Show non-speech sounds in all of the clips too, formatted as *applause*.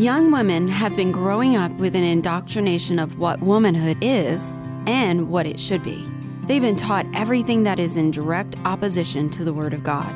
Young women have been growing up with an indoctrination of what womanhood is and what it should be. They've been taught everything that is in direct opposition to the Word of God.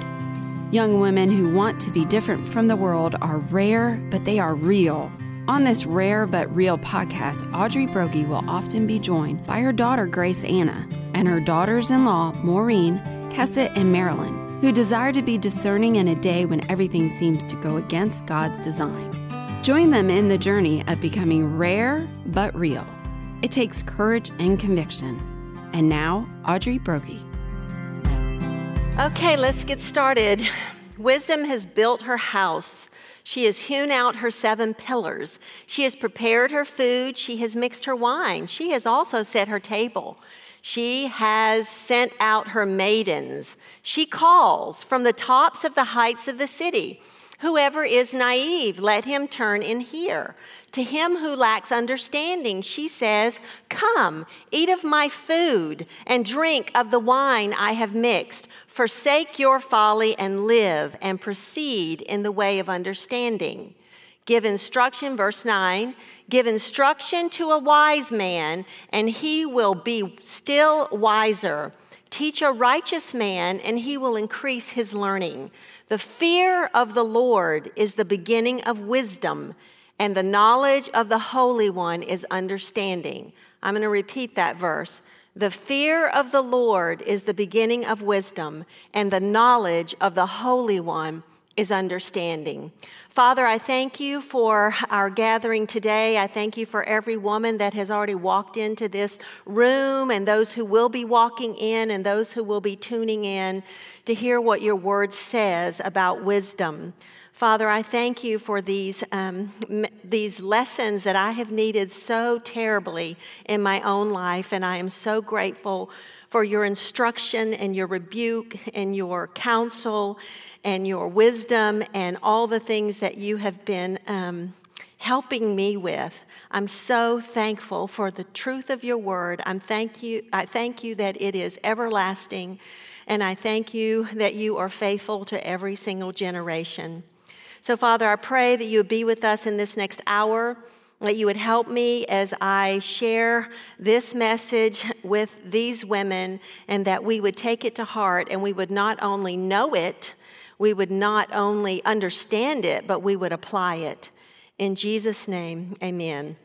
Young women who want to be different from the world are rare, but they are real. On this rare but real podcast, Audrey Broggi will often be joined by her daughter Grace Anna and her daughters in law Maureen, Kesset, and Marilyn, who desire to be discerning in a day when everything seems to go against God's design. Join them in the journey of becoming rare but real. It takes courage and conviction. And now, Audrey Broggi. Okay, let's get started. Wisdom has built her house. She has hewn out her seven pillars. She has prepared her food. She has mixed her wine. She has also set her table. She has sent out her maidens. She calls from the tops of the heights of the city. Whoever is naive, let him turn in here. To him who lacks understanding, she says, Come, eat of my food and drink of the wine I have mixed. Forsake your folly and live and proceed in the way of understanding. Give instruction, verse 9, give instruction to a wise man, and he will be still wiser. Teach a righteous man, and he will increase his learning. The fear of the Lord is the beginning of wisdom, and the knowledge of the Holy One is understanding. I'm going to repeat that verse. The fear of the Lord is the beginning of wisdom, and the knowledge of the Holy One is understanding. Father, I thank you for our gathering today. I thank you for every woman that has already walked into this room and those who will be walking in and those who will be tuning in to hear what your word says about wisdom. Father, I thank you for these, um, m- these lessons that I have needed so terribly in my own life, and I am so grateful for your instruction and your rebuke and your counsel and your wisdom and all the things that you have been um, helping me with. I'm so thankful for the truth of your word. I'm thank you, I thank you that it is everlasting, and I thank you that you are faithful to every single generation. So, Father, I pray that you would be with us in this next hour that you would help me as I share this message *laughs* with these women, and that we would take it to heart and we would not only know it, we would not only understand it, but we would apply it. In Jesus' name, amen.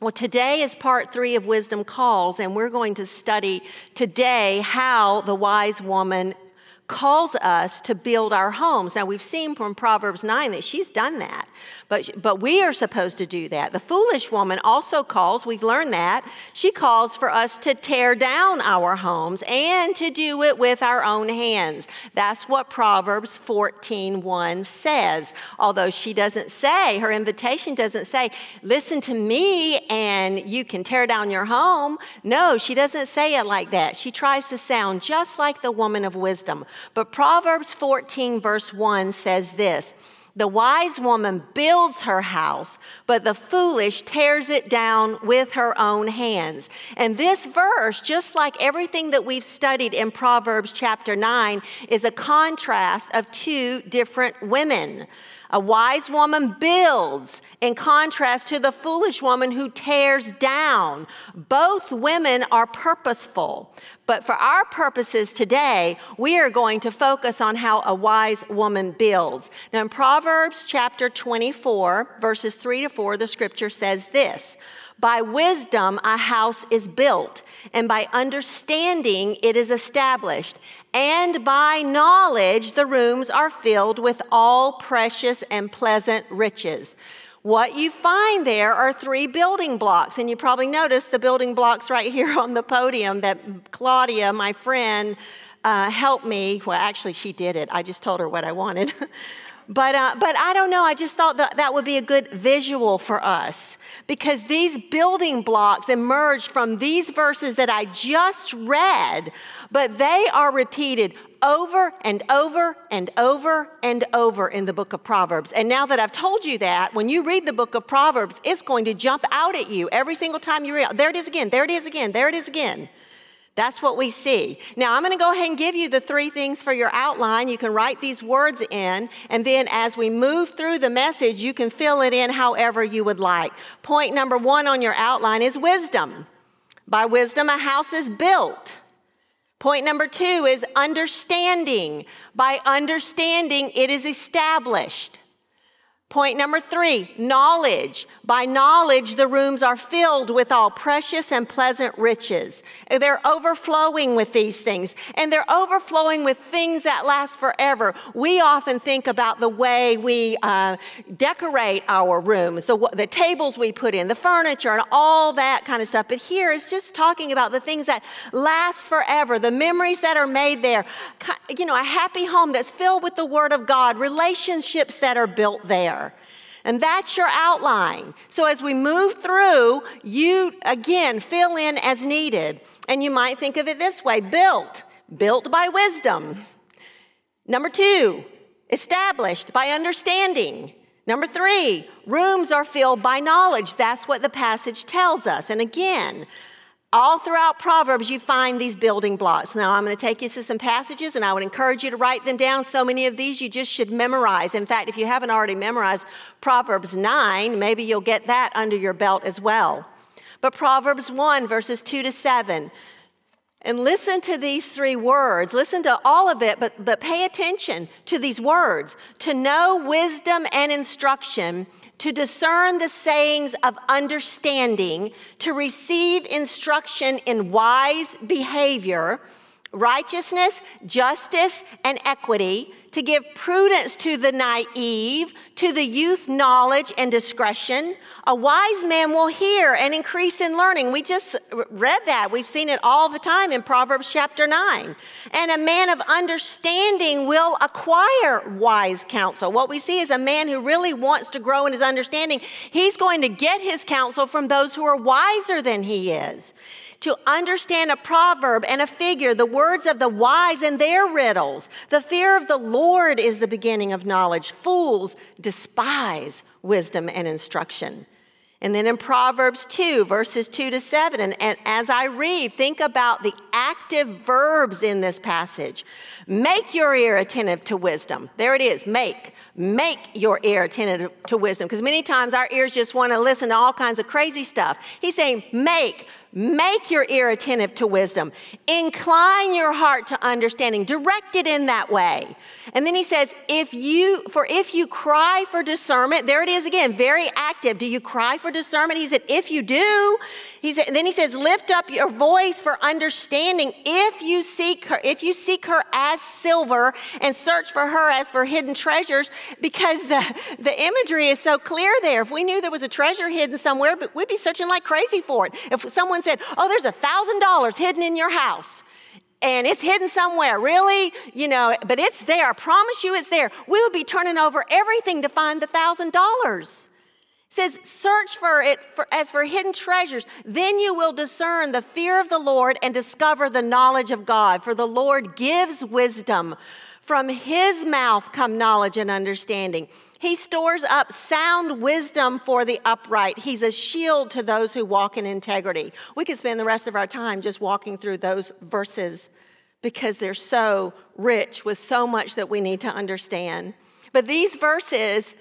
Well, today is part three of Wisdom Calls, and we're going to study today how the wise woman calls us to build our homes. Now, we've seen from Proverbs 9 that she's done that, but, but we are supposed to do that. The foolish woman also calls, we've learned that, she calls for us to tear down our homes and to do it with our own hands. That's what Proverbs 14:1 says. Although she doesn't say, her invitation doesn't say, listen to me and you can tear down your home. No, she doesn't say it like that. She tries to sound just like the woman of wisdom. But Proverbs 14, verse 1 says this The wise woman builds her house, but the foolish tears it down with her own hands. And this verse, just like everything that we've studied in Proverbs chapter 9, is a contrast of two different women. A wise woman builds in contrast to the foolish woman who tears down. Both women are purposeful. But for our purposes today, we are going to focus on how a wise woman builds. Now, in Proverbs chapter 24, verses 3 to 4, the scripture says this By wisdom a house is built, and by understanding it is established. And by knowledge the rooms are filled with all precious and pleasant riches. What you find there are three building blocks, and you probably noticed the building blocks right here *laughs* on the podium that Claudia, my friend, uh, helped me. Well, actually, she did it. I just told her what I wanted. *laughs* But, uh, but I don't know, I just thought that that would be a good visual for us because these building blocks emerge from these verses that I just read, but they are repeated over and over and over and over in the book of Proverbs. And now that I've told you that, when you read the book of Proverbs, it's going to jump out at you every single time you read. There it is again, there it is again, there it is again. That's what we see. Now, I'm going to go ahead and give you the three things for your outline. You can write these words in, and then as we move through the message, you can fill it in however you would like. Point number one on your outline is wisdom. By wisdom, a house is built. Point number two is understanding. By understanding, it is established. Point number three, knowledge. By knowledge, the rooms are filled with all precious and pleasant riches. They're overflowing with these things, and they're overflowing with things that last forever. We often think about the way we uh, decorate our rooms, the, the tables we put in, the furniture, and all that kind of stuff. But here it's just talking about the things that last forever, the memories that are made there. You know, a happy home that's filled with the Word of God, relationships that are built there. And that's your outline. So as we move through, you again fill in as needed. And you might think of it this way built, built by wisdom. Number two, established by understanding. Number three, rooms are filled by knowledge. That's what the passage tells us. And again, all throughout Proverbs, you find these building blocks. Now, I'm going to take you to some passages, and I would encourage you to write them down. So many of these you just should memorize. In fact, if you haven't already memorized Proverbs 9, maybe you'll get that under your belt as well. But Proverbs 1, verses 2 to 7. And listen to these three words. Listen to all of it, but, but pay attention to these words. To know wisdom and instruction to discern the sayings of understanding, to receive instruction in wise behavior, righteousness, justice, and equity, to give prudence to the naive, to the youth knowledge and discretion. A wise man will hear and increase in learning. We just read that. We've seen it all the time in Proverbs chapter 9. And a man of understanding will acquire wise counsel. What we see is a man who really wants to grow in his understanding. He's going to get his counsel from those who are wiser than he is to understand a proverb and a figure, the words of the wise and their riddles. The fear of the Lord is the beginning of knowledge. Fools despise wisdom and instruction. And then in Proverbs 2, verses 2 to 7, and, and, as I read, think about the active verbs in this passage. Make your ear attentive to wisdom. There it is, make. Make your ear attentive to wisdom. Because many times our ears just want to listen to all kinds of crazy stuff. He's saying, make. Make your ear attentive to wisdom. Incline your heart to understanding. Direct it in that way. And then he says, if you, for if you cry for discernment, there it is again, very active. Do you cry for discernment? He said, if you do, he then he says, lift up your voice for understanding. If you seek her, if you seek her as silver and search for her as for hidden treasures, because the, the imagery is so clear there. If we knew there was a treasure hidden somewhere, but we'd be searching like crazy for it. If someone said, oh, there's a thousand dollars hidden in your house, and it's hidden somewhere, really, you know, but it's there. I promise you it's there. We'll be turning over everything to find the thousand dollars. Says, search for it for, as for hidden treasures. Then you will discern the fear of the Lord and discover the knowledge of God. For the Lord gives wisdom. From his mouth come knowledge and understanding. He stores up sound wisdom for the upright. He's a shield to those who walk in integrity. We could spend the rest of our time just walking through those verses because they're so rich with so much that we need to understand. But these verses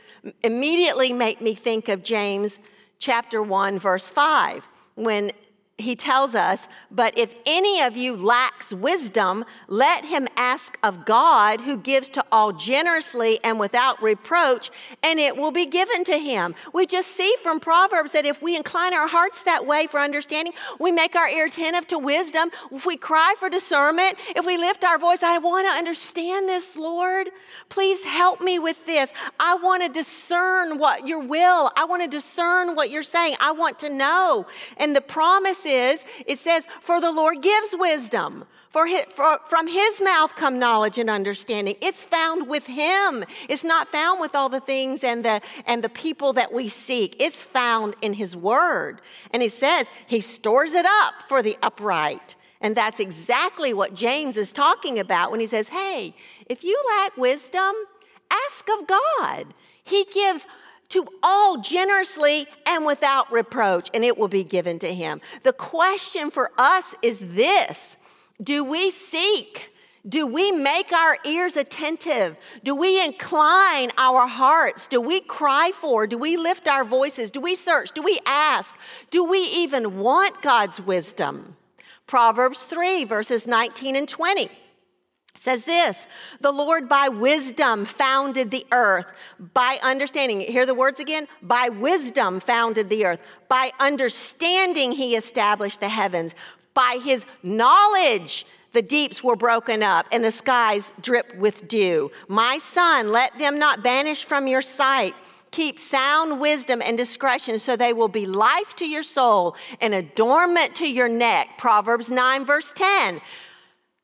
immediately make me think of James chapter 1 verse 5 when he tells us, But if any of you lacks wisdom, let him ask of God, who gives to all generously and without reproach, and it will be given to him. We just see from Proverbs that if we incline our hearts that way for understanding, we make our ear attentive to wisdom. If we cry for discernment, if we lift our voice, I want to understand this, Lord. Please help me with this. I want to discern what your will, I want to discern what you're saying. I want to know. And the promise is, it says, For the Lord gives wisdom. For, his, for, from his mouth come knowledge and understanding. It's found with him. It's not found with all the things and the, and the people that we seek. It's found in his word. And he says he stores it up for the upright. And that's exactly what James is talking about when he says, Hey, if you lack wisdom, ask of God. He gives to all generously and without reproach, and it will be given to him. The question for us is this Do we seek? Do we make our ears attentive? Do we incline our hearts? Do we cry for? Do we lift our voices? Do we search? Do we ask? Do we even want God's wisdom? Proverbs 3, verses 19 and 20 says this The Lord by wisdom founded the earth, by understanding. Hear the words again? By wisdom founded the earth, by understanding he established the heavens, by his knowledge the deeps were broken up and the skies drip with dew. My son, let them not banish from your sight. Keep sound wisdom and discretion so they will be life to your soul and adornment to your neck. Proverbs 9, verse 10.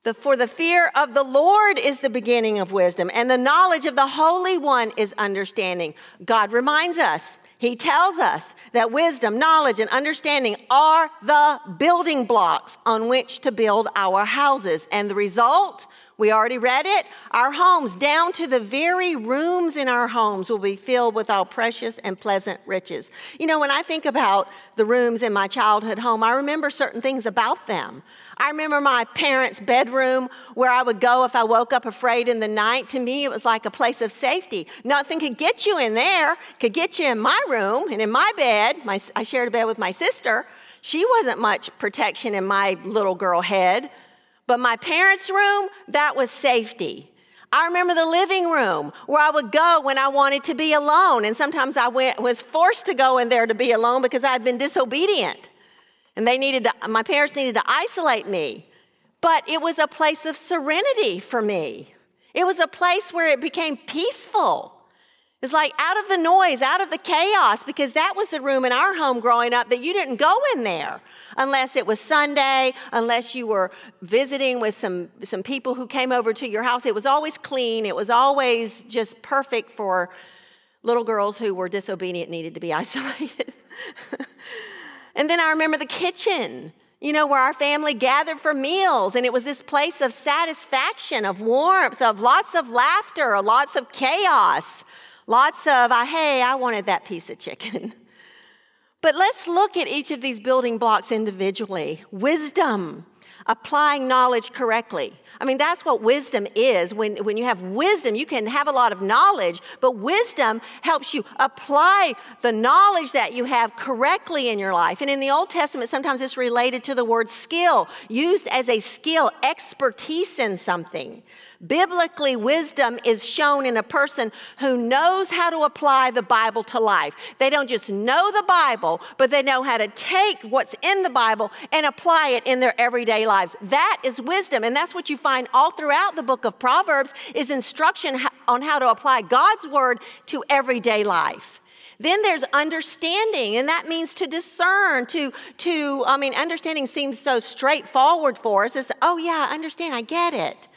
The, for the fear of the Lord is the beginning of wisdom, and the knowledge of the Holy One is understanding. God reminds us he tells us that wisdom, knowledge, and understanding are the building blocks on which to build our houses. And the result, we already read it, our homes, down to the very rooms in our homes, will be filled with all precious and pleasant riches. You know, when I think about the rooms in my childhood home, I remember certain things about them. I remember my parents' bedroom where I would go if I woke up afraid in the night. To me, it was like a place of safety. Nothing could get you in there, could get you in my room and in my bed. My, I shared a bed with my sister. She wasn't much protection in my little girl head. But my parents' room, that was safety. I remember the living room where I would go when I wanted to be alone. And sometimes I went, was forced to go in there to be alone because I'd been disobedient and they needed to, my parents needed to isolate me. But it was a place of serenity for me. It was a place where it became peaceful. It's like out of the noise, out of the chaos, because that was the room in our home growing up that you didn't go in there unless it was Sunday, unless you were visiting with some, some people who came over to your house. It was always clean, it was always just perfect for little girls who were disobedient, needed to be *laughs* isolated. And then I remember the kitchen, you know, where our family gathered for meals. And it was this place of satisfaction, of warmth, of lots of laughter, lots of chaos, lots of, uh, hey, I wanted that piece of chicken. *laughs* But let's look at each of these building blocks individually. Wisdom, applying knowledge correctly. I mean, that's what wisdom is. When, when you have wisdom, you can have a lot of knowledge, but wisdom helps you apply the knowledge that you have correctly in your life. And in the Old Testament, sometimes it's related to the word skill, used as a skill, expertise in something. Biblically, wisdom is shown in a person who knows how to apply the Bible to life. They don't just know the Bible, but they know how to take what's in the Bible and apply it in their everyday lives. That is wisdom, and that's what you find all throughout the book of Proverbs is instruction on how to apply God's word to everyday life. Then there's understanding, and that means to discern, to, to, I mean, understanding seems so straightforward for us. It's, oh yeah, I understand, I get it.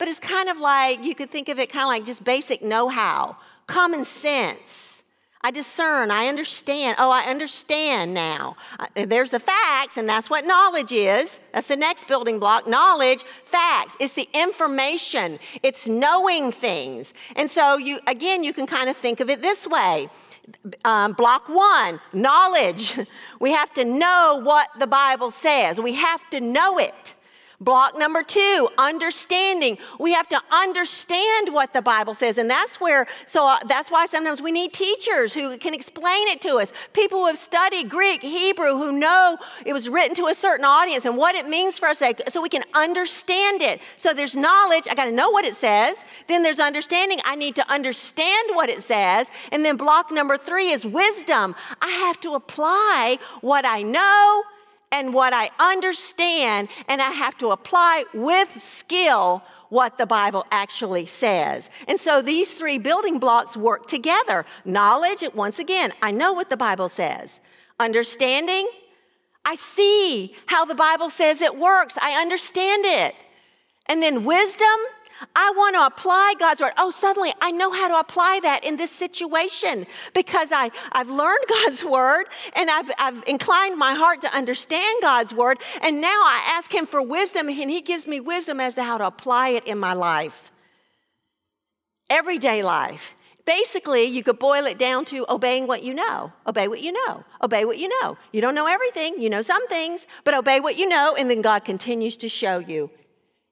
But it's kind of like, you could think of it kind of like just basic know how, common sense. I discern, I understand. Oh, I understand now. There's the facts, and that's what knowledge is. That's the next building block knowledge, facts. It's the information, it's knowing things. And so, you again, you can kind of think of it this way. Um, block one, knowledge. *laughs* We have to know what the Bible says, we have to know it. Block number two, understanding. We have to understand what the Bible says. And that's where, so uh, that's why sometimes we need teachers who can explain it to us. People who have studied Greek, Hebrew, who know it was written to a certain audience and what it means for us so we can understand it. So there's knowledge. I got to know what it says. Then there's understanding. I need to understand what it says. And then block number three is wisdom. I have to apply what I know and what I understand, and I have to apply with skill what the Bible actually says. And so these three building blocks work together. Knowledge, once again, I know what the Bible says. Understanding, I see how the Bible says it works, I understand it. And then wisdom, I want to apply God's word. Oh, suddenly I know how to apply that in this situation because I, I've learned *laughs* God's word and I've, I've inclined my heart to understand God's word. And now I ask Him for wisdom and He gives me wisdom as to how to apply it in my life. Everyday life. Basically, you could boil it down to obeying what you know. Obey what you know. Obey what you know. You don't know everything, you know some things, but obey what you know, and then God continues to show you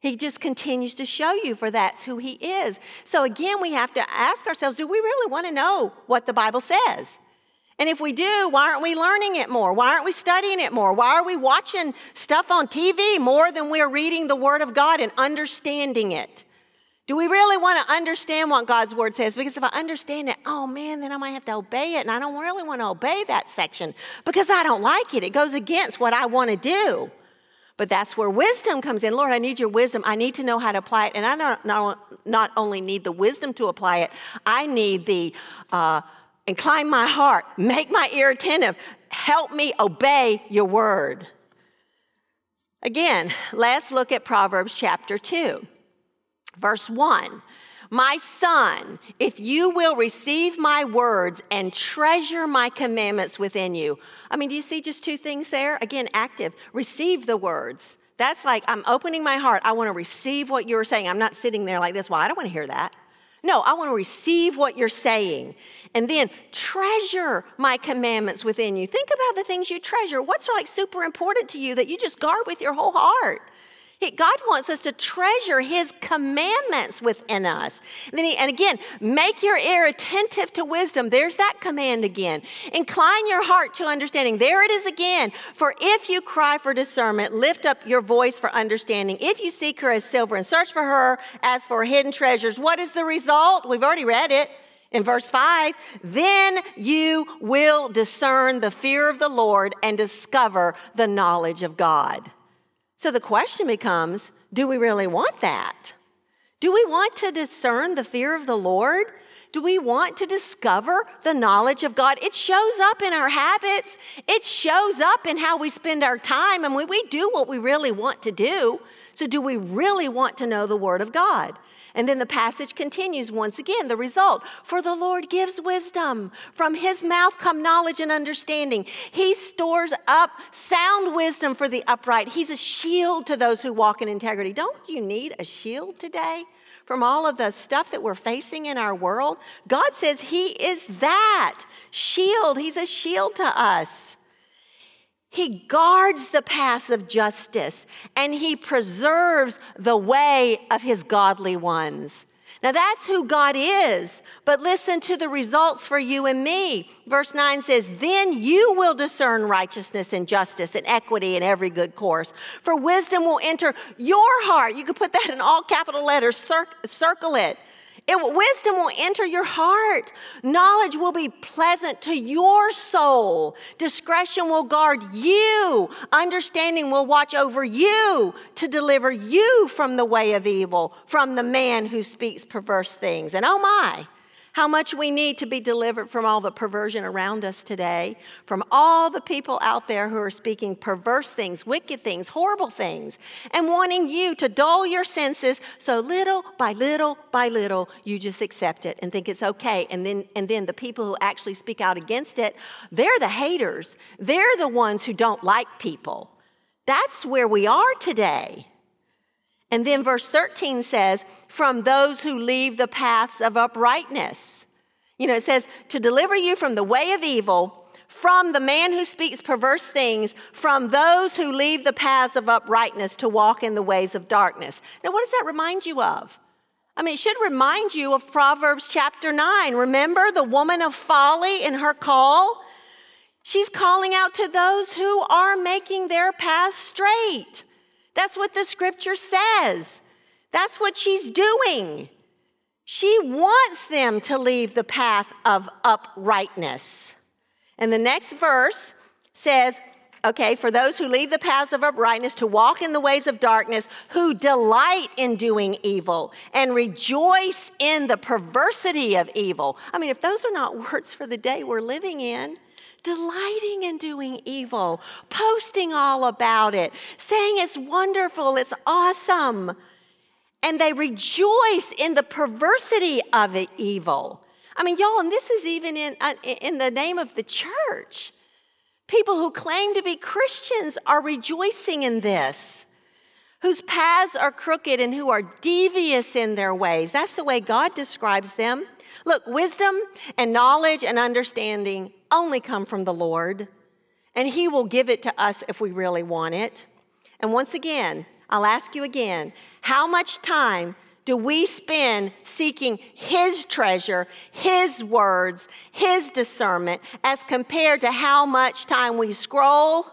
He just continues to show you, for that's who He is. So again, we have to ask ourselves do we really want to know what the Bible says? And if we do, why aren't we learning it more? Why aren't we studying it more? Why are we watching stuff on TV more than we're reading the Word of God and understanding it? Do we really want to understand what God's Word says? Because if I understand it, oh man, then I might have to obey it. And I don't really want to obey that section because I don't like it. It goes against what I want to do. But that's where wisdom comes in. Lord, I need your wisdom. I need to know how to apply it. And I not, not, not only need the wisdom to apply it, I need the uh, incline my heart, make my ear attentive, help me obey your word. Again, let's look at Proverbs chapter 2, verse 1. My son, if you will receive my words and treasure my commandments within you. I mean, do you see just two things there? Again, active. Receive the words. That's like I'm opening my heart. I want to receive what you're saying. I'm not sitting there like this. Well, I don't want to hear that. No, I want to receive what you're saying. And then treasure my commandments within you. Think about the things you treasure. What's like super important to you that you just guard with your whole heart? God wants us to treasure His commandments within us. And, then he, and again, make your ear attentive to wisdom. There's that command again. Incline your heart to understanding. There it is again. For if you cry for discernment, lift up your voice for understanding. If you seek her as silver and search for her as for hidden treasures, what is the result? We've already read it. In verse 5, then you will discern the fear of the Lord and discover the knowledge of God. So the question becomes do we really want that? Do we want to discern the fear of the Lord? Do we want to discover the knowledge of God? It shows up in our habits, it shows up in how we spend our time, and we, we do what we really want to do. So, do we really want to know the Word of God? And then the passage continues once again the result. For the Lord gives wisdom. From his mouth come knowledge and understanding. He stores up sound wisdom for the upright. He's a shield to those who walk in integrity. Don't you need a shield today? From all of the stuff that we're facing in our world, God says He is that shield. He's a shield to us. He guards the paths of justice and he preserves the way of his godly ones. Now that's who God is, but listen to the results for you and me. Verse 9 says, Then you will discern righteousness and justice and equity in every good course. For wisdom will enter your heart. You can put that in all capital letters, circle it. It, wisdom will enter your heart. Knowledge will be pleasant to your soul. Discretion will guard you. Understanding will watch over you to deliver you from the way of evil, from the man who speaks perverse things. And oh my, how much we need to be delivered from all the perversion around us today, from all the people out there who are speaking perverse things, wicked things, horrible things, and wanting you to dull your senses so little by little by little you just accept it and think it's okay. And then, and then the people who actually speak out against it, they're the haters. They're the ones who don't like people. That's where we are today. And then verse 13 says, from those who leave the paths of uprightness. You know, it says, to deliver you from the way of evil, from the man who speaks perverse things, from those who leave the paths of uprightness to walk in the ways of darkness. Now, what does that remind you of? I mean, it should remind you of Proverbs chapter 9. Remember the woman of folly in her call? She's calling out to those who are making their path straight. That's what the scripture says. That's what she's doing. She wants them to leave the path of uprightness. And the next verse says, okay, for those who leave the paths of uprightness to walk in the ways of darkness, who delight in doing evil and rejoice in the perversity of evil. I mean, if those are not words for the day we're living in, delighting in doing evil, posting all about it, saying it's wonderful, it's awesome. And they rejoice in the perversity of it, evil. I mean, y'all, and this is even in, uh, in the name of the church. People who claim to be Christians are rejoicing in this, whose paths are crooked and who are devious in their ways. That's the way God describes them. Look, wisdom and knowledge and understanding only come from the Lord, and He will give it to us if we really want it. And once again, I'll ask you again How much time do we spend seeking His treasure, His words, His discernment, as compared to how much time we scroll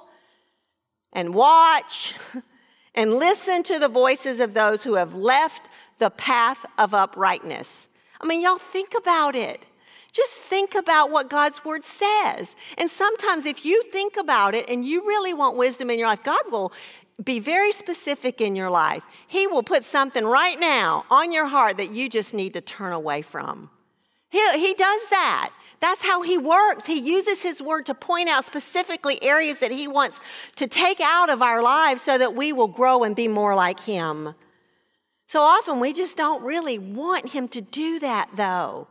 and watch *laughs* and listen to the voices of those who have left the path of uprightness? I mean, y'all think about it. Just think about what God's word says. And sometimes, if you think about it and you really want wisdom in your life, God will be very specific in your life. He will put something right now on your heart that you just need to turn away from. He, he does that. That's how he works. He uses his word to point out specifically areas that he wants to take out of our lives so that we will grow and be more like him. So often we just don't really want him to do that though.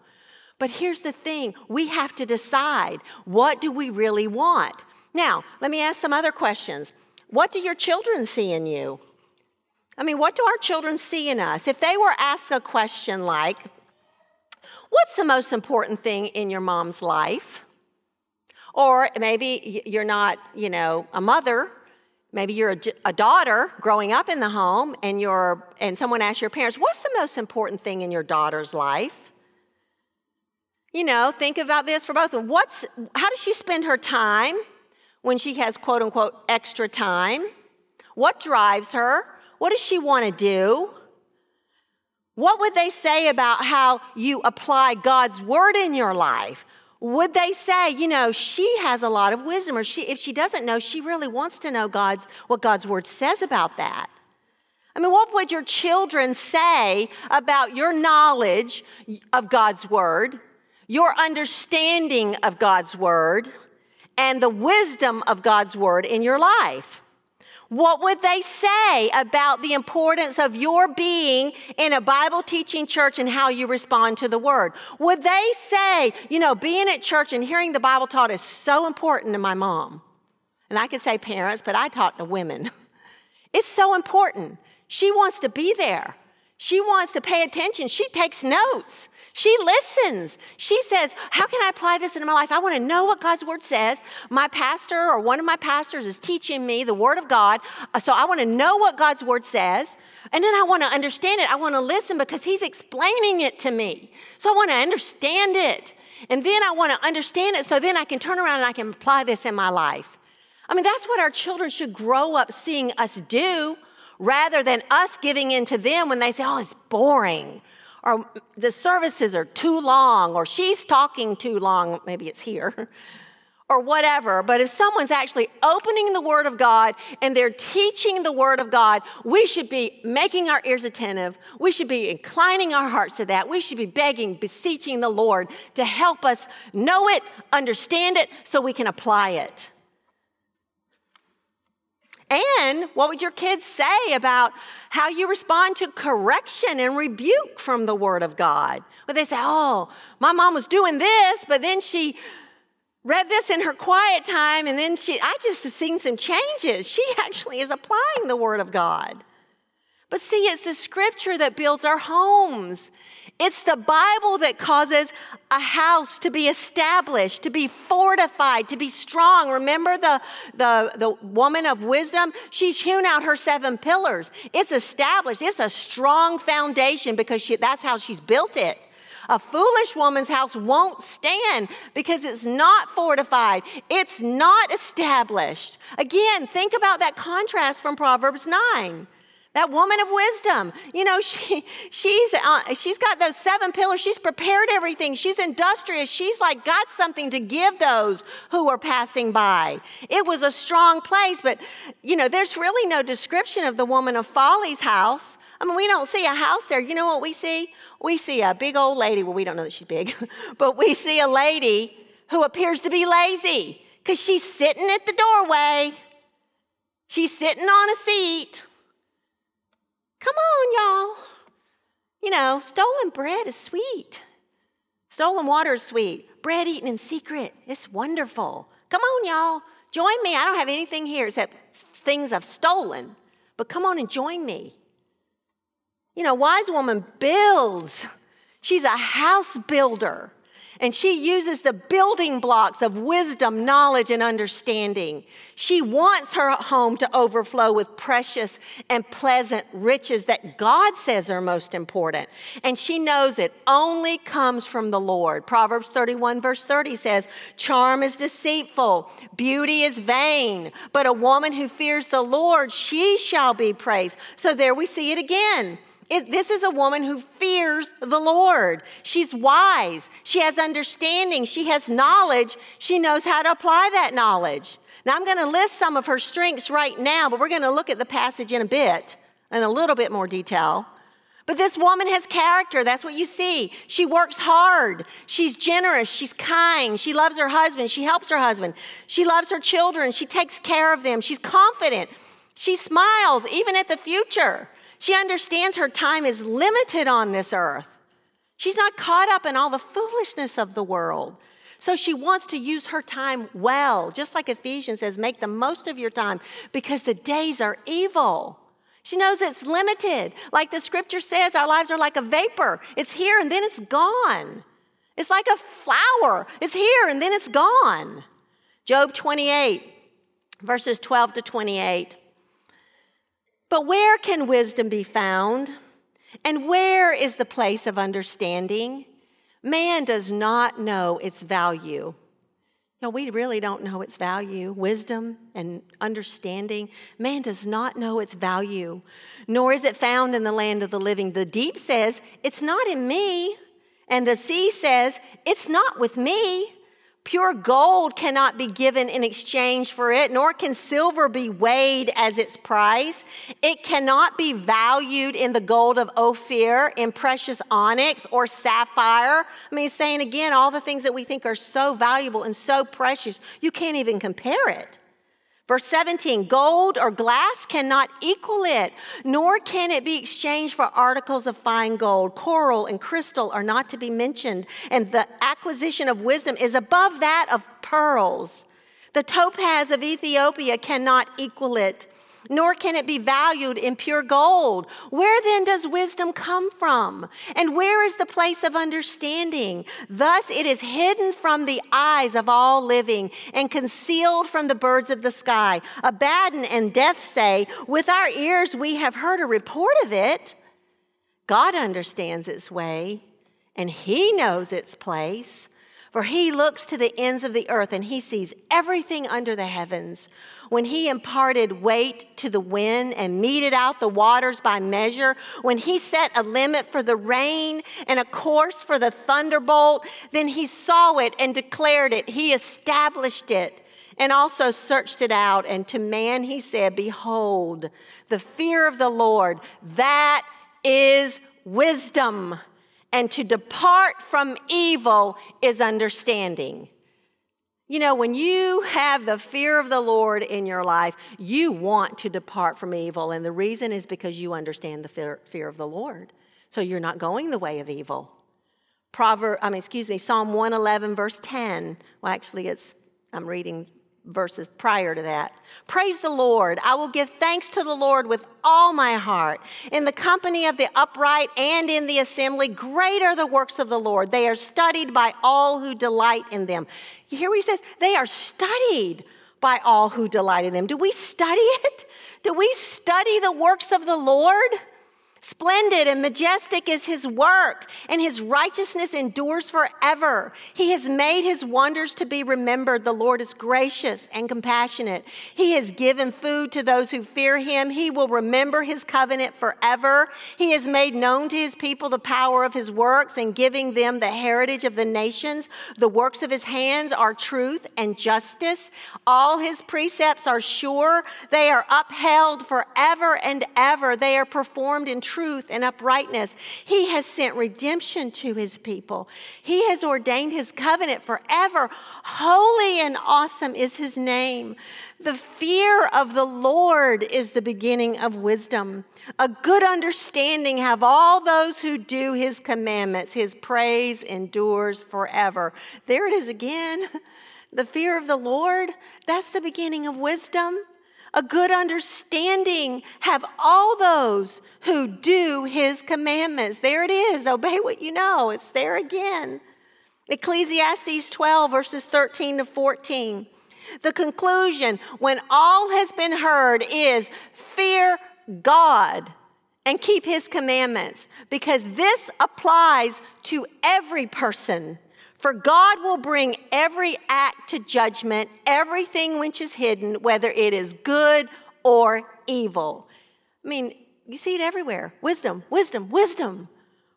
But here's the thing we have to decide what do we really want? Now, let me ask some other questions. What do your children see in you? I mean, what do our children see in us? If they were asked a question like, What's the most important thing in your mom's life? Or maybe you're not, you know, a mother. Maybe you're a, a, daughter growing up in the home, and you're, and someone asks your parents, "What's the most important thing in your daughter's life?" You know, think about this for both of them. What's, how does she spend her time? when she has quote unquote extra time? What drives her? What does she want to do? What would they say about how you apply God's word in your life? Would they say, you know, she has a lot of wisdom, or she, if she doesn't know, she really wants to know God's, what God's word says about that? I mean, what would your children say about your knowledge of God's word, your understanding of God's word? and the wisdom of God's word in your life? What would they say about the importance of your being in a Bible teaching church and how you respond to the word? Would they say, you know, being at church and hearing the Bible taught is so important to my mom? And I could say parents, but I talk to women. *laughs* It's so important. She wants to be there. She wants to pay attention. She takes notes. She listens. She says, How can I apply this into my life? I want to know what God's word says. My pastor or one of my pastors is teaching me the word of God. Uh, so I want to know what God's word says. And then I want to understand it. I want to listen because he's explaining it to me. So I want to understand it. And then I want to understand it so then I can turn around and I can apply this in my life. I mean, that's what our children should grow up seeing us do rather than us giving in to them when they say, oh, it's boring or the services are too long, or she's talking too long, maybe it's here, *laughs* or whatever. But if someone's actually opening the Word of God and they're teaching the Word of God, we should be making our ears attentive. We should be inclining our hearts to that. We should be begging, beseeching the Lord to help us know it, understand it, so we can apply it. And what would your kids say about how you respond to correction and rebuke from the Word of God? Would they say, Oh, my mom was doing this, but then she read this in her quiet time, and then she, I just have seen some changes. She *laughs* actually is applying the Word of God. But see, it's the scripture that builds our homes. It's the Bible that causes a house to be established, to be fortified, to be strong. Remember the, the, the woman of wisdom? She's hewn out her seven pillars. It's established, it's a strong foundation because she, that's how she's built it. A foolish woman's house won't stand because it's not fortified, it's not established. Again, think about that contrast from Proverbs 9 that woman of wisdom. You know *laughs* she she's uh, she's got those seven pillars. She's prepared everything. She's industrious. She's like got something to give those who are passing by. It was a strong place but you know there's really no description of the woman of folly's house. I mean we don't see a house there. You know what we see? We see a big old lady. Well we don't know that she's big *laughs* but we see a lady who appears to be lazy because she's sitting at the doorway. She's sitting on a seat Come on, y'all. You know, stolen bread is sweet. Stolen water is sweet. Bread eaten in secret, it's wonderful. Come on, y'all. Join me. I don't have anything here except things I've stolen, but come on and join me. You know, wise woman builds. She's a house builder. And she uses the building blocks of wisdom, knowledge, and understanding. She wants her home to overflow with precious and pleasant riches that God says are most important. And she knows it only comes from the Lord. Proverbs 31, verse 30 says, Charm is deceitful, beauty is vain, but a woman who fears the Lord, she shall be praised. So there we see it again. It, this is a woman who fears the Lord. She's wise. She has understanding. She has knowledge. She knows how to apply that knowledge. Now, I'm going to list some of her strengths right now, but we're going to look at the passage in a bit, in a little bit more detail. But this woman has character. That's what you see. She works hard. She's generous. She's kind. She loves her husband. She helps her husband. She loves her children. She takes care of them. She's confident. She smiles even at the future. She understands her time is limited on this earth. She's not caught up in all the foolishness of the world. So she wants to use her time well, just like Ephesians says, make the most of your time because the days are evil. She knows it's limited. Like the scripture says, our lives are like a vapor. It's here and then it's gone. It's like a flower. It's here and then it's gone. Job 28, verses 12 to 28. But where can wisdom be found? And where is the place of understanding? Man does not know its value. No, we really don't know its value. Wisdom and understanding. Man does not know its value, nor is it found in the land of the living. The deep says, It's not in me. And the sea says, It's not with me. Pure gold cannot be given in exchange for it, nor can silver be weighed as its price. It cannot be valued in the gold of Ophir, in precious onyx or sapphire. I mean, saying again, all the things that we think are so valuable and so precious, you can't even compare it. Verse 17, gold or glass cannot equal it, nor can it be exchanged for articles of fine gold. Coral and crystal are not to be mentioned, and the acquisition of wisdom is above that of pearls. The topaz of Ethiopia cannot equal it nor can it be valued in pure gold. Where then does wisdom come from? And where is the place of understanding? Thus it is hidden from the eyes of all living and concealed from the birds of the sky. Abaddon and death say, With our ears we have heard a report of it. God understands its way, and He knows its place. For he looks to the ends of the earth and he sees everything under the heavens. When he imparted weight to the wind and meted out the waters by measure, when he set a limit for the rain and a course for the thunderbolt, then he saw it and declared it. He established it and also searched it out. And to man he said, Behold, the fear of the Lord, that is wisdom and to depart from evil is understanding. You know, when you have the fear of the Lord in your life, you want to depart from evil. And the reason is because you understand the fear, of the Lord. So you're not going the way of evil. Proverb, I mean, excuse me, Psalm 111, verse 10. Well, actually, it's, I'm reading verses prior to that. Praise the Lord. I will give thanks to the Lord with all my heart. In the company of the upright and in the assembly, great are the works of the Lord. They are studied by all who delight in them. You hear what he says? They are studied by all who delight in them. Do we study it? Do we study the works of the Lord? Splendid and majestic is his work, and his righteousness endures forever. He has made his wonders to be remembered. The Lord is gracious and compassionate. He has given food to those who fear him. He will remember his covenant forever. He has made known to his people the power of his works and giving them the heritage of the nations. The works of his hands are truth and justice. All his precepts are sure. They are upheld forever and ever. They are performed in truth truth and uprightness. He has sent redemption to his people. He has ordained his covenant forever. Holy and awesome is his name. The fear of the Lord is the beginning of wisdom. A good understanding have all those who do his commandments. His praise endures forever. There it is again. *laughs* The fear of the Lord, that's the beginning of wisdom a good understanding have all those who do his commandments. There it is. Obey what you know. It's there again. Ecclesiastes 12, verses 13 to 14. The conclusion, when all has been heard, is fear God and keep his commandments, because this applies to every person. For God will bring every act to judgment, everything which is hidden, whether it is good or evil. I mean, you see it everywhere wisdom, wisdom, wisdom.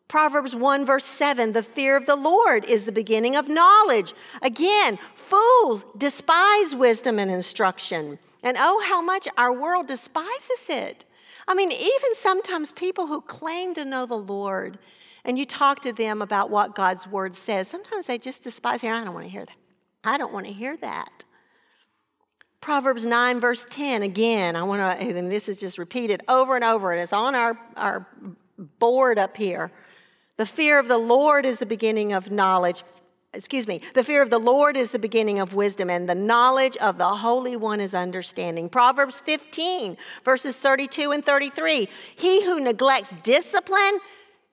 Proverbs 1, verse 7 the fear of the Lord is the beginning of knowledge. Again, fools despise wisdom and instruction. And oh, how much our world despises it. I mean, even sometimes people who claim to know the Lord and you talk to them about what God's word says, sometimes they just despise here. I don't want to hear that. I don't want to hear that. Proverbs 9, verse 10, again, I want to, and this is just repeated over and over, and it's on our, our board up here. The fear of the Lord is the beginning of knowledge. Excuse me. The fear of the Lord is the beginning of wisdom, and the knowledge of the Holy One is understanding. Proverbs 15, verses 32 and 33. He who neglects discipline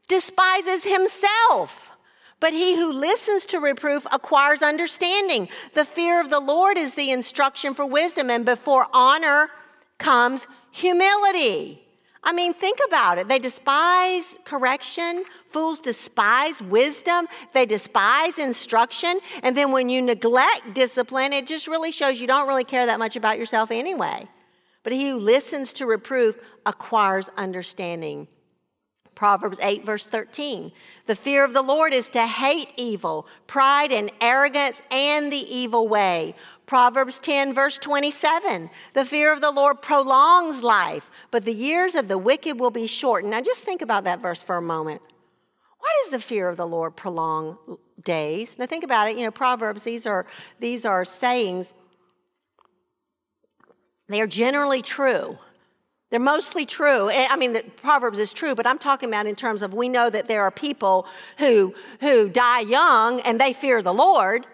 despises himself. But he who listens to reproof acquires understanding. The fear of the Lord is the instruction for wisdom, and before honor comes humility. I mean, think about it. They despise correction. Fools despise wisdom. They despise instruction. And then when you neglect discipline, it just really shows you don't really care that much about yourself anyway. But he who listens to reproof acquires understanding. Proverbs 8, verse 13. The fear of the Lord is to hate evil, pride and arrogance, and the evil way. Proverbs 10, verse 27. The fear of the Lord prolongs life, but the years of the wicked will be shortened. Now, just think about that verse for a moment. Why does the fear of the Lord prolong days? Now, think about it. You know, Proverbs, these are, these are sayings, they are generally true. They're mostly true. Eh, I mean, the Proverbs is true, but I'm talking about in terms of we know that there are people who, who die young and they fear the Lord.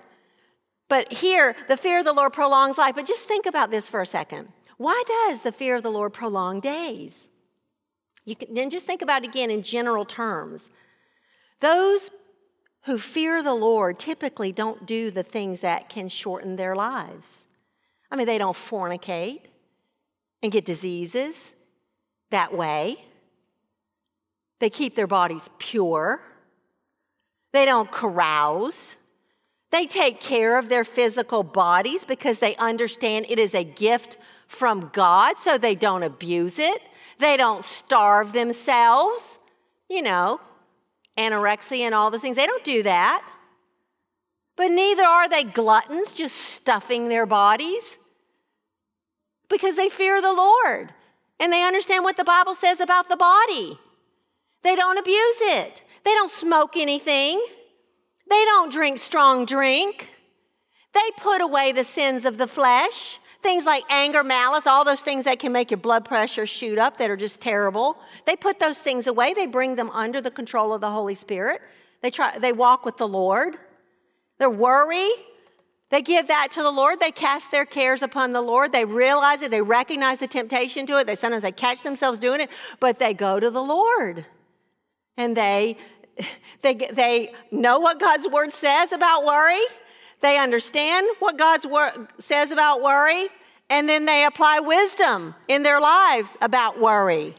But here, the fear of the Lord prolongs life. But just think about this for a second. Why does the fear of the Lord prolong days? You can then just think about it again in general terms. Those who fear the Lord typically don't do the things that can shorten their lives. I mean, they don't fornicate and get diseases that way. They keep their bodies pure. They don't carouse. They take care of their physical bodies because they understand it is a gift from God, so they don't abuse it. They don't starve themselves, you know, anorexia and all those things. They don't do that. But neither are they gluttons, just stuffing their bodies because they fear the Lord and they understand what the Bible says about the body. They don't abuse it, they don't smoke anything, they don't drink strong drink. They put away the sins of the flesh. Things like anger, malice, all those things that can make your blood pressure shoot up that are just terrible. They put those things away. They bring them under the control of the Holy Spirit. They try they walk with the Lord. Their worry, they give that to the Lord. They cast their cares upon the Lord. They realize it. They recognize the temptation to it. They sometimes they catch themselves doing it, but they go to the Lord. And they *laughs* they they know what God's word says about worry. They understand what God's word says about worry, and then they apply wisdom in their lives about worry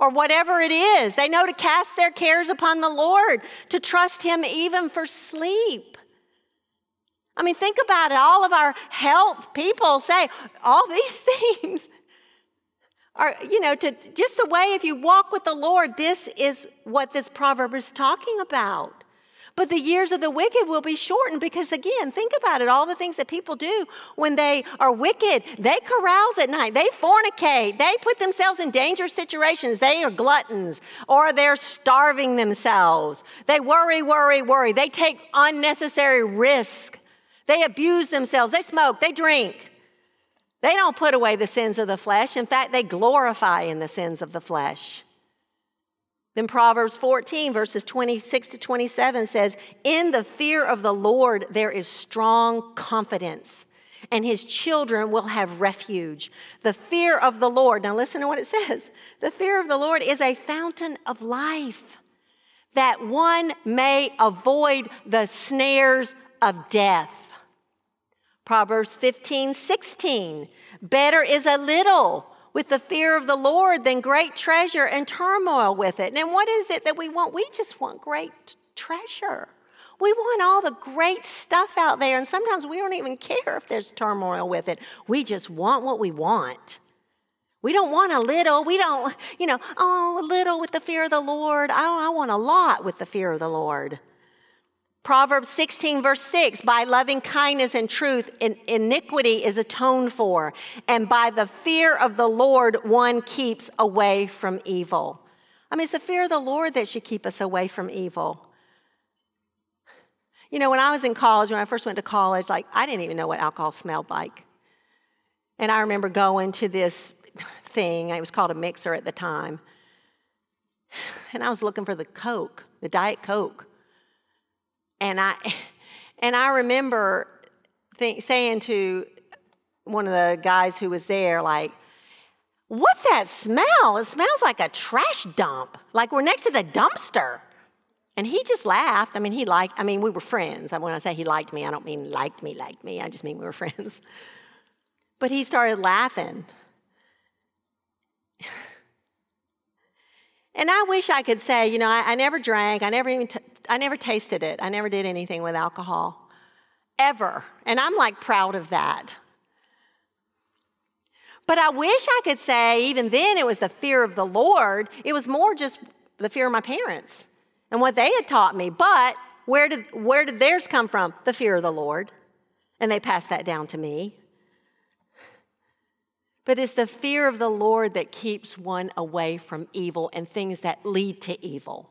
or whatever it is. They know to cast their cares upon the Lord, to trust Him even for sleep. I mean, think about it. All of our health people say all these *laughs* things are, you know, to just the way if you walk with the Lord, this is what this proverb is talking about. But the years of the wicked will be shortened because, again, think about it all the things that people do when they are wicked. They carouse at night, they fornicate, they put themselves in dangerous situations. They are gluttons or they're starving themselves. They worry, worry, worry. They take unnecessary risk. They abuse themselves. They smoke, they drink. They don't put away the sins of the flesh. In fact, they glorify in the sins of the flesh. Then Proverbs 14, verses 26 to 27 says, In the fear of the Lord there is strong confidence, and his children will have refuge. The fear of the Lord, now listen to what it says *laughs* the fear of the Lord is a fountain of life. that one may avoid the snares of death. Proverbs 15, 16. Better is a little with the fear of the Lord than great treasure and turmoil with it. And what is it that we want? We just want great treasure. We want all the great stuff out there, and sometimes we don't even care if there's turmoil with it. We just want what we want. We don't want a little. We don't, you know, oh, a little with the fear of the Lord. I, I want a lot with the fear of the Lord. Proverbs 16, verse 6 by loving kindness and truth, iniquity is atoned for, and by the fear of the Lord, one keeps away from evil. I mean, it's the fear of the Lord that should keep us away from evil. You know, when I was in college, when I first went to college, like, I didn't even know what alcohol smelled like. And I remember going to this thing, it was called a mixer at the time, *sighs* and I was looking for the Coke, the Diet Coke. And I, *laughs* and I remember saying to one of the guys who was there, like, What's that smell? It smells like a trash dump, like we're next to the dumpster. And he just laughed. I mean, he liked, I mean, we were friends. When I say he liked me, I don't mean liked me, liked me. I just mean we were *laughs* friends. But he started laughing. And I wish I could say, you know, I, I never drank, I never even, t- I never tasted it, I never did anything with alcohol, ever. And I'm like proud of that. But I wish I could say, even then, it was the fear of the Lord. It was more just the fear of my parents and what they had taught me. But where did, where did theirs come from? The fear of the Lord. And they passed that down to me but it's the fear of the Lord that keeps one away from evil and things that lead to evil.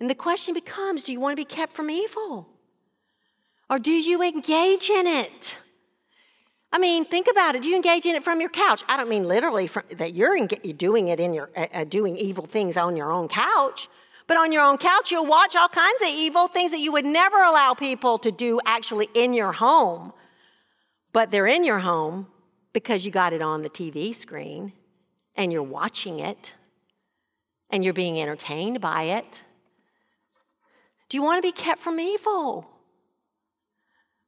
And the question becomes do you want to be kept from evil? Or do you engage in it? I mean, think about it. Do you engage in it from your couch? I don't mean literally from, that you're, in, you're doing it in your uh, uh, doing evil things on your own couch, but on your own couch, you'll watch all kinds of evil things that you would never allow people to do actually in your home. But they're in your home because you got it on the TV screen and you're watching it and you're being entertained by it. Do you want to be kept from evil?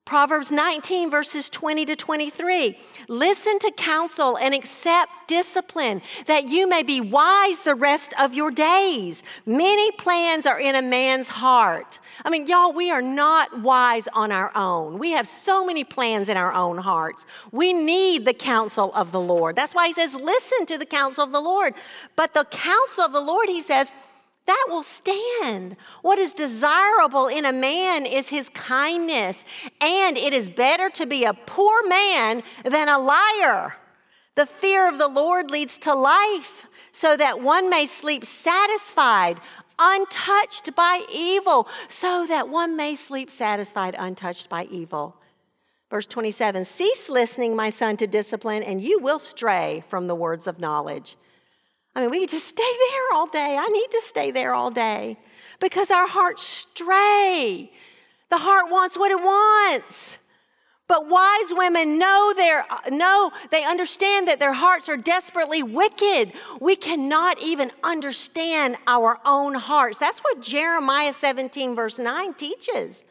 Proverbs 19, verses 20 to 23. Listen to counsel and accept discipline, that you may be wise the rest of your days. Many plans are in a man's heart. I mean, y'all, we are not wise on our own. We have so many plans in our own hearts. We need the counsel of the Lord. That's why he says, listen to the counsel of the Lord. But the counsel of the Lord, he says, that will stand. What is desirable in a man is his kindness, and it is better to be a poor man than a liar. The fear of the Lord leads to life, so that one may sleep satisfied, untouched by evil, so that one may sleep satisfied, untouched by evil. Verse 27 Cease listening, my son, to discipline, and you will stray from the words of knowledge. I mean, we could just stay there all day. I need to stay there all day because our hearts stray. The heart wants what it wants. But wise women know their know they understand that their hearts are desperately wicked. We cannot even understand our own hearts. That's what Jeremiah 17 verse 9 teaches.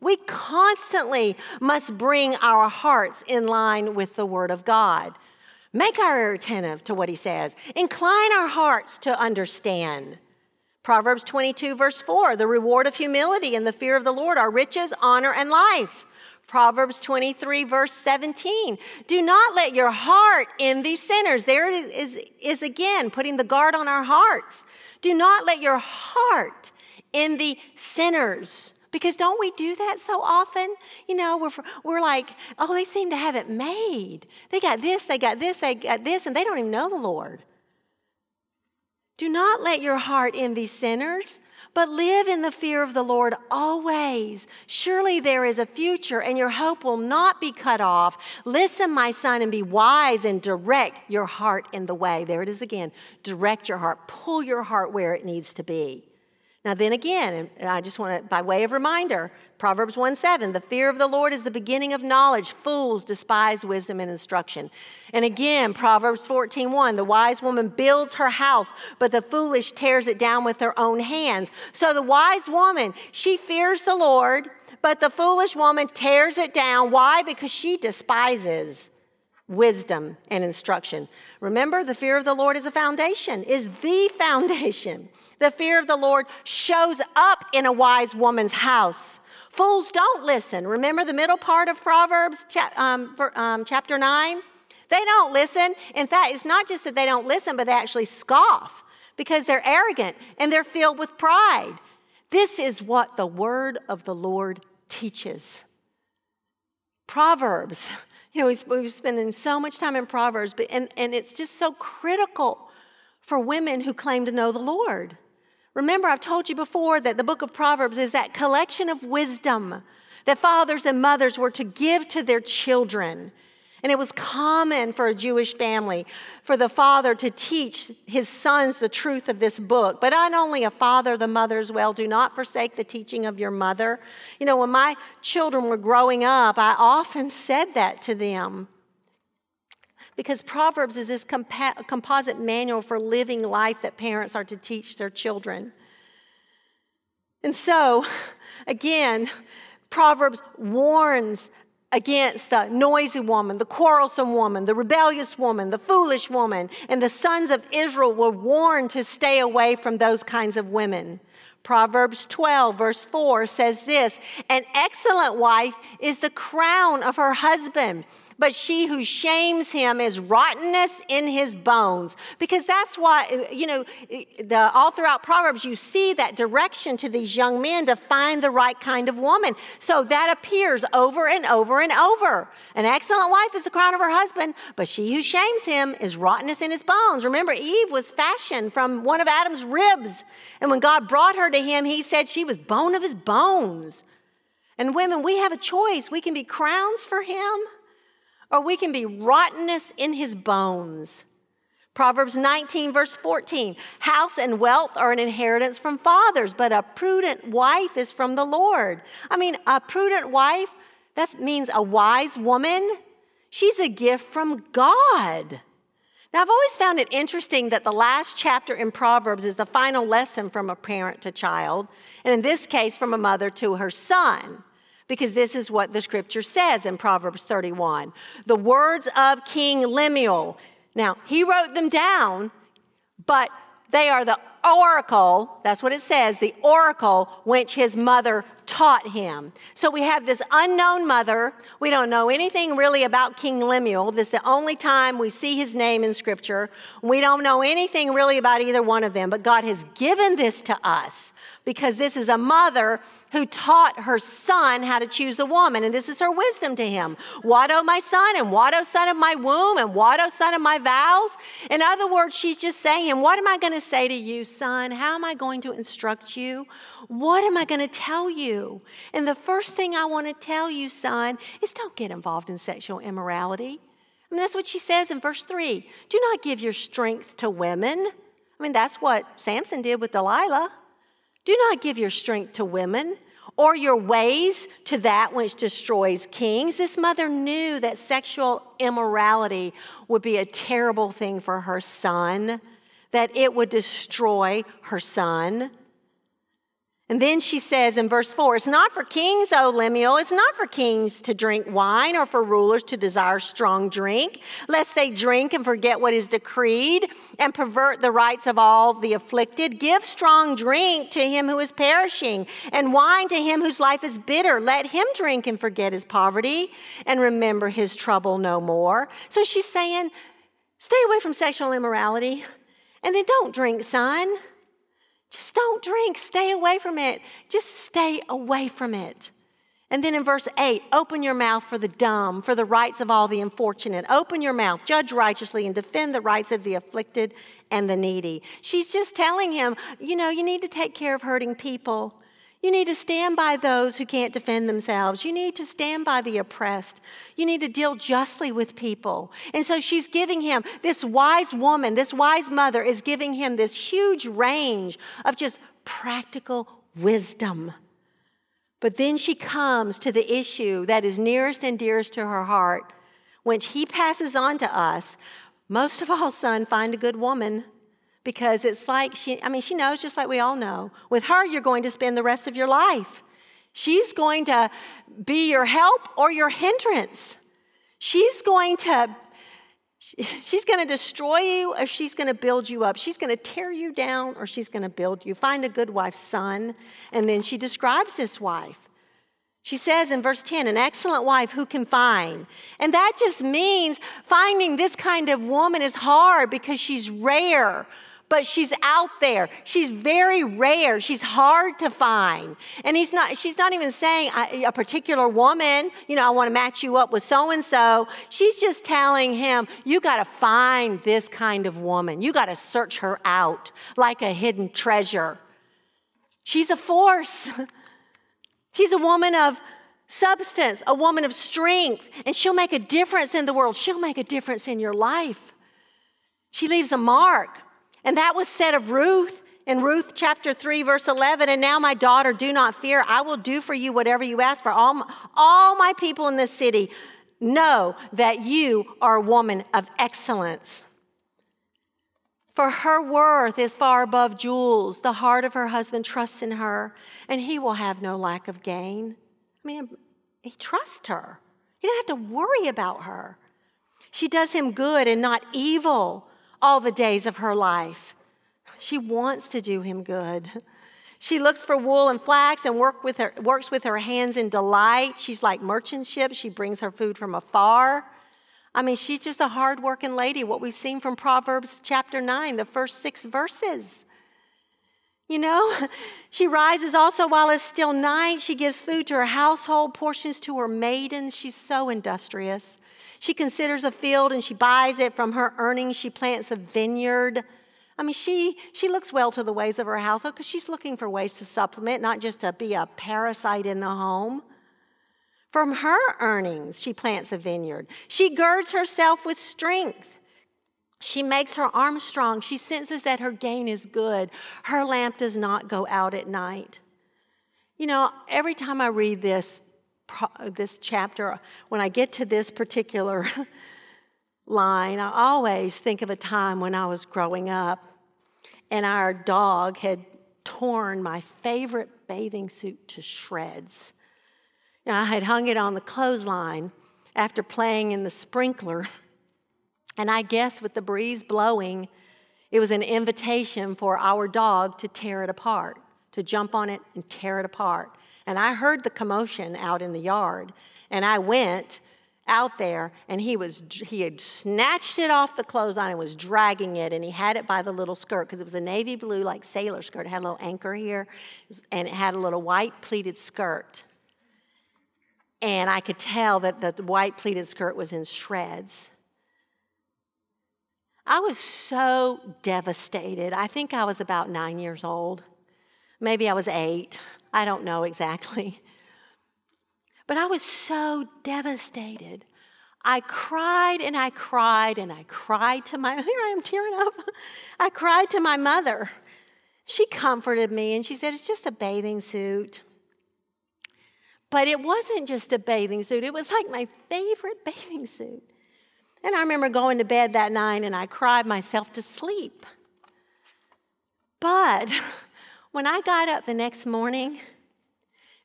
We constantly must bring our hearts in line with the word of God. Make our ear attentive to what he says. Incline our hearts to understand. Proverbs 22, verse 4 the reward of humility and the fear of the Lord are riches, honor, and life. Proverbs 23, verse 17. Do not let your heart envy sinners. There it is, is, again, putting the guard on our hearts. Do not let your heart envy sinners. Because don't we do that so often? You know, we're, we're like, oh, they seem to have it made. They got this, they got this, they got this, and they don't even know the Lord. Do not let your heart envy sinners, but live in the fear of the Lord always. Surely there is a future, and your hope will not be cut off. Listen, my son, and be wise and direct your heart in the way. There it is again. Direct your heart, pull your heart where it needs to be. Now, then again, and I just want to, by way of reminder, Proverbs 1 7, the fear of the Lord is the beginning of knowledge. Fools despise wisdom and instruction. And again, Proverbs 14 1, the wise woman builds her house, but the foolish tears it down with her own hands. So the wise woman, she fears the Lord, but the foolish woman tears it down. Why? Because she despises wisdom and instruction. Remember, the fear of the Lord is a foundation, is the *laughs* foundation. The fear of the Lord shows up in a wise woman's house. Fools don't listen. Remember the middle part of Proverbs um, um, chapter 9? They don't listen. In fact, it's not just that they don't listen, but they actually scoff because they're arrogant and they're filled with pride. This is what the word of the Lord teaches. Proverbs, you know, we've spending so much time in Proverbs, but, and, and it's just so critical for women who claim to know the Lord. Remember, I've told you before that the book of Proverbs is that collection of wisdom that fathers and mothers were to give to their children. And it was common for a Jewish family for the father to teach his sons the truth of this book. But not only a father, the mother as well. Do not forsake the teaching of your mother. You know, when my children were growing up, I often said that to them because Proverbs is this compa- composite manual for living life that parents are to teach their children. And so, *laughs* again, Proverbs warns against the noisy woman, the quarrelsome woman, the rebellious woman, the foolish woman, and the sons of Israel were warned to stay away from those kinds of women. Proverbs 12, verse 4 says this An excellent wife is the crown of her husband but she who shames him is rottenness in his bones. Because that's why, you know, the, all throughout Proverbs, you see that direction to these young men to find the right kind of woman. So that appears over and over and over. An excellent wife is the crown of her husband, but she who shames him is rottenness in his bones. Remember, Eve was fashioned from one of Adam's ribs. And when God brought her to him, he said she was bone of his bones. And women, we have a choice. We can be crowns for him or we can be rottenness in his bones. Proverbs 19, verse 14 House and wealth are an inheritance from fathers, but a prudent wife is from the Lord. I mean, a prudent wife, that means a wise woman. She's a gift from God. Now, I've always found it interesting that the last chapter in Proverbs is the final lesson from a parent to child, and in this case, from a mother to her son because this is what the scripture says in Proverbs 31. The words of King Lemuel. Now, he wrote them down, but they are the oracle, that's what it says, the oracle which his mother taught him. So we have this unknown mother. We don't know anything really about King Lemuel. This is the only time we see his name in scripture. We don't know anything really about either one of them, but God has given this to us because this is a mother who taught her son how to choose a woman, and this is her wisdom to him. What, O my son, and what, O son of my womb, and what, O son of my vows? In other words, she's just saying him, What am I going to say to you, son? How am I going to instruct you? What am I going to tell you? And the first thing I want to tell you, son, is don't get involved in sexual immorality. I mean, that's what she says in verse 3. Do not give your strength to women. I mean, that's what Samson did with Delilah. Do not give your strength to women or your ways to that which destroys kings. This mother knew that sexual immorality would be a terrible thing for her son, that it would destroy her son. And then she says in verse 4 It's not for kings, O Lemuel, it's not for kings to drink wine or for rulers to desire strong drink, lest they drink and forget what is decreed and pervert the rights of all the afflicted. Give strong drink to him who is perishing, and wine to him whose life is bitter. Let him drink and forget his poverty and remember his trouble no more. So she's saying, Stay away from sexual immorality, and then don't drink, son. Just don't drink. Stay away from it. Just stay away from it. And then in verse 8, open your mouth for the dumb, for the rights of all the unfortunate. Open your mouth, judge righteously, and defend the rights of the afflicted and the needy. She's just telling him, you know, you need to take care of hurting people. You need to stand by those who can't defend themselves. You need to stand by the oppressed. You need to deal justly with people. And so she's giving him, this wise woman, this wise mother is giving him this huge range of just practical wisdom. But then she comes to the issue that is nearest and dearest to her heart, which he passes on to us. Most of all, son, find a good woman because it's like she, I mean, she knows just like we all know. With her, you're going to spend the rest of your life. She's going to be your help or your hindrance. She's going to She's going to destroy you or she's going to build you up. She's going to tear you down or she's going to build you. Find a good wife, son. And then she describes this wife. She says in verse 10, an excellent wife who can find. And that just means finding this kind of woman is hard because she's rare but she's out there. She's very rare. She's hard to find. And he's not, she's not even saying a particular woman, you know, I want to match you up with so and so. She's just telling him, you got to find this kind of woman. You got to search her out like a hidden treasure. She's a force. *laughs* she's a woman of substance, a woman of strength, and she'll make a difference in the world. She'll make a difference in your life. She leaves a mark. And that was said of Ruth in Ruth chapter 3, verse 11. And now, my daughter, do not fear. I will do for you whatever you ask for. All my, all my people in this city know that you are a woman of excellence. For her worth is far above jewels. The heart of her husband trusts in her, and he will have no lack of gain. I mean, he trusts her. He didn't have to worry about her. She does him good and not evil all the days of her life. She wants to do him good. She looks for wool and flax and work with her, works with her hands in delight. She's like merchant ship. She brings her food from afar. I mean, she's just a hardworking lady, what we've seen from Proverbs chapter 9, the first six verses. You know, *laughs* she rises also while it's still night. She gives food to her household, portions to her maidens. She's so industrious. She considers a field and she buys it. From her earnings, she plants a vineyard. I mean, she, she looks well to the ways of her household because she's looking for ways to supplement, not just to be a parasite in the home. From her earnings, she plants a vineyard. She girds herself with strength. She makes her arms strong. She senses that her gain is good. Her lamp does not go out at night. You know, every time I read this, this chapter, when I get to this particular *laughs* line, I always think of a time when I was growing up and our dog had torn my favorite bathing suit to shreds. I had hung it on the clothesline after playing in the sprinkler, *laughs* and I guess with the breeze blowing, it was an invitation for our dog to tear it apart, to jump on it and tear it apart. And I heard the commotion out in the yard, and I went out there and he was he had snatched it off the clothesline and was dragging it and he had it by the little skirt because it was a navy blue like sailor skirt. It had a little anchor here and it had a little white pleated skirt. And i could tell that the white pleated skirt was in shreds. I was so devastated. I think i was about nine years old. Maybe i was eight I don't know exactly. But I was so devastated. I cried and I cried and I cried to my, *laughs* here I am tearing up. I cried to my mother. She comforted me and she said, It's just a bathing suit. But it wasn't just a bathing suit, it was like my favorite *laughs* bathing suit. And I remember going to bed that night and I cried myself to sleep. But *laughs* when I got up the next morning,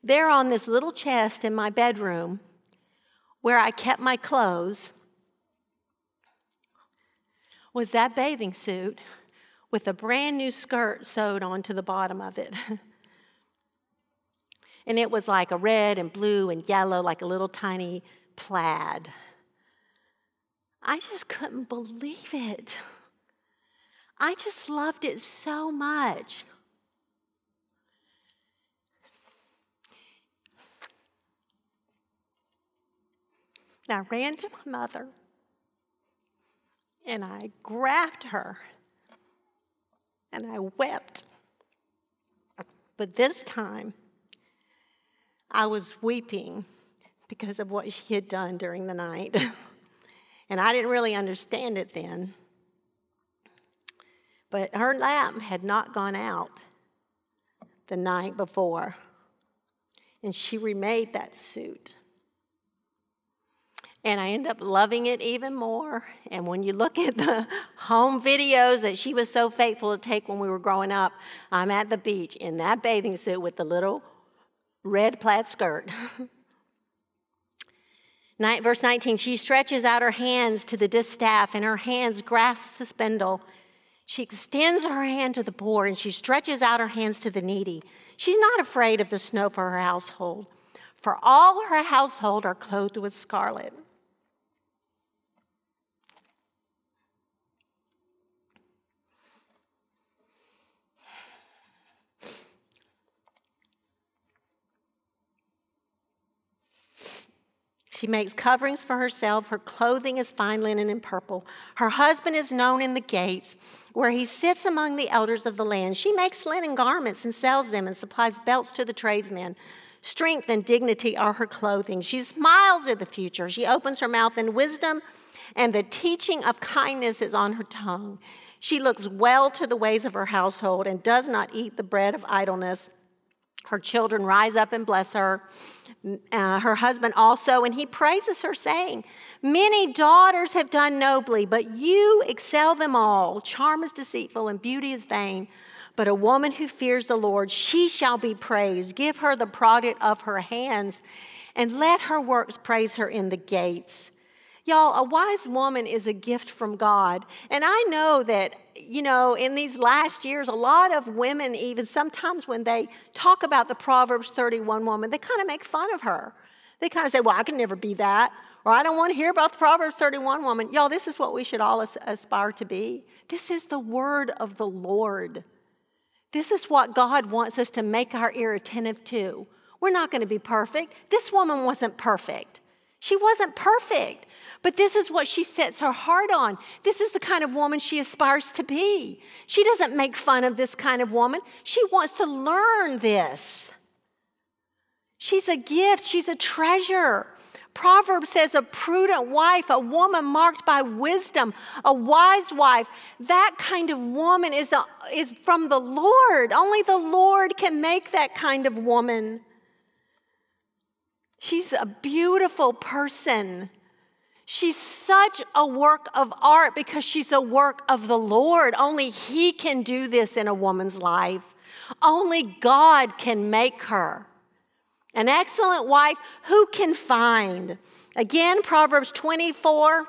there on this little chest in my bedroom where I kept my clothes was that bathing suit with a brand new skirt sewed onto the bottom of it. *laughs* and it was like a red and blue and yellow, like a little tiny plaid. I just couldn't believe it. I just loved it so much. And I ran to my mother and I grabbed her and I wept. But this time, I was weeping because of what she had done during the night. *laughs* and I didn't really understand it then. But her lamp had not gone out. the night before. And she remade that suit. And I end up loving it even more. And when you look *laughs* at the home videos that she was so faithful to take when we were growing up, I'm at the beach in that bathing suit with the little red plaid skirt. *laughs* Verse 19, she stretches out her hands to the distaff, and her hands grasp the spindle. She extends her hand to the poor, and she stretches out her hands to the needy. She's not afraid of the snow for her household, for all her household are clothed with scarlet. She makes coverings for herself. Her clothing is fine linen and purple. Her husband is known in the gates, where he sits among the elders of the land. She makes linen garments and sells them and supplies belts to the tradesmen. Strength and dignity are her clothing. She smiles at the future. She opens her mouth in wisdom, and the teaching of kindness is on her tongue. She looks well to the ways of her household and does not eat the bread of idleness. Her children rise up and bless her uh, her husband also, and he praises her, saying, Many daughters have done nobly, but you excel them all. Charm is deceitful and beauty is vain. But a woman who fears the Lord, she shall be praised. Give her the product of her hands, and let her works praise her in the gates. Y'all, a wise woman is a gift from God. And I know that, you know, in these last years, a lot of women, even sometimes when they talk about the Proverbs 31 woman, they kind of make fun of her. They kind of say, well, I can never be that. Or I don't want to hear about the Proverbs 31 woman. Y'all, this is what we should all aspire to be. This is the word of the Lord. This is what God wants us to make our ear attentive to. We're not going to be perfect. This woman wasn't perfect. She wasn't perfect. But this is what she sets her heart on. This is the kind of woman she aspires to be. She doesn't make fun of this kind of woman, she wants to learn this. She's a gift, she's a treasure. Proverbs says a prudent wife, a woman marked by wisdom, a wise wife, that kind of woman is, a, is from the Lord. Only the Lord can make that kind of woman. She's a beautiful person. She's such a work of art because she's a work of the Lord. Only He can do this in a woman's life. Only God can make her. An excellent wife, who can find? Again, Proverbs 24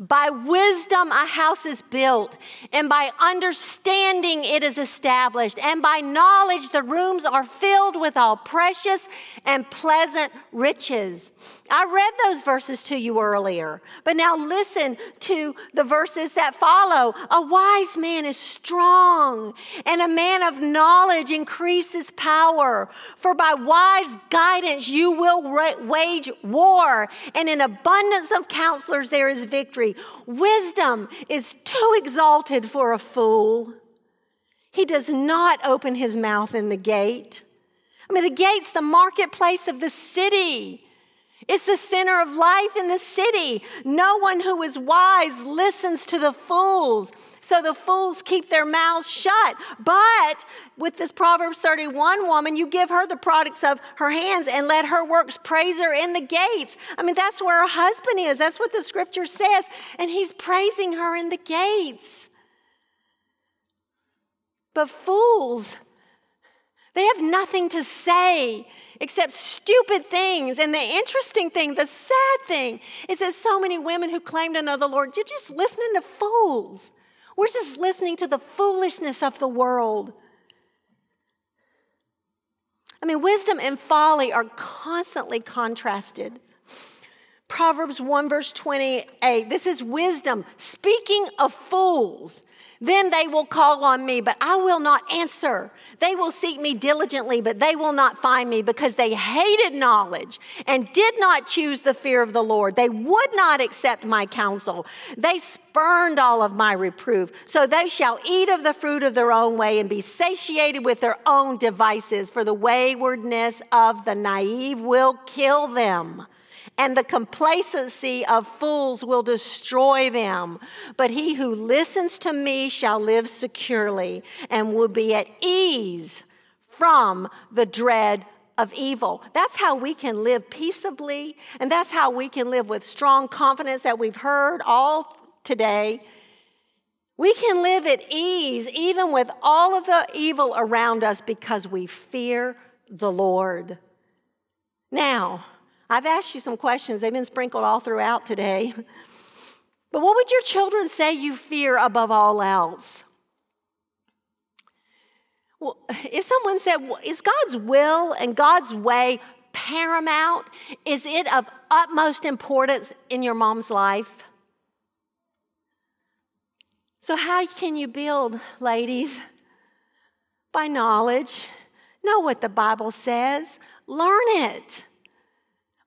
by wisdom, a house is built, and by understanding, it is established, and by knowledge, the rooms are filled with all precious and pleasant riches. I read those verses to you earlier, but now listen to the verses that follow. A wise man is strong, and a man of knowledge increases power. For by wise guidance, you will wage war, and in abundance of counselors, there is victory. Wisdom is too exalted for a fool. He does not open his mouth in the gate. I mean, the gate's the marketplace of the city. It's the center of life in the city. No one who is wise listens to the fools. So the fools keep their mouths shut. But with this Proverbs 31 woman, you give her the products of her hands and let her works praise her in the gates. I mean, that's where her husband is. That's what the scripture says. And he's praising her in the gates. But fools, they have nothing to say except stupid things. And the interesting thing, the sad thing, is that so many women who claim to know the Lord, you're just listening to fools. We're just listening to the foolishness of the world. I mean, wisdom and folly are constantly contrasted. Proverbs 1, verse 28 this is wisdom. Speaking of fools, then they will call on me, but I will not answer. They will seek me diligently, but they will not find me because they hated knowledge and did not choose the fear of the Lord. They would not accept my counsel. They spurned all of my reproof. So they shall eat of the fruit of their own way and be satiated with their own devices, for the waywardness of the naive will kill them and the complacency of fools will destroy them. But he who listens to me shall live securely and will be at ease from the dread of evil. That's how we can live peaceably, and that's how we can live with strong confidence that we've heard all today. We can live at ease even with all of the evil around us because we fear the Lord. Now, I've asked you some questions, they've been sprinkled all throughout today. But what would your children say you fear above all else? Well, if someone said, Is God's will and God's way paramount? Is it of utmost importance in your mom's life? So, how can you build, ladies? By knowledge. Know what the Bible says, learn it.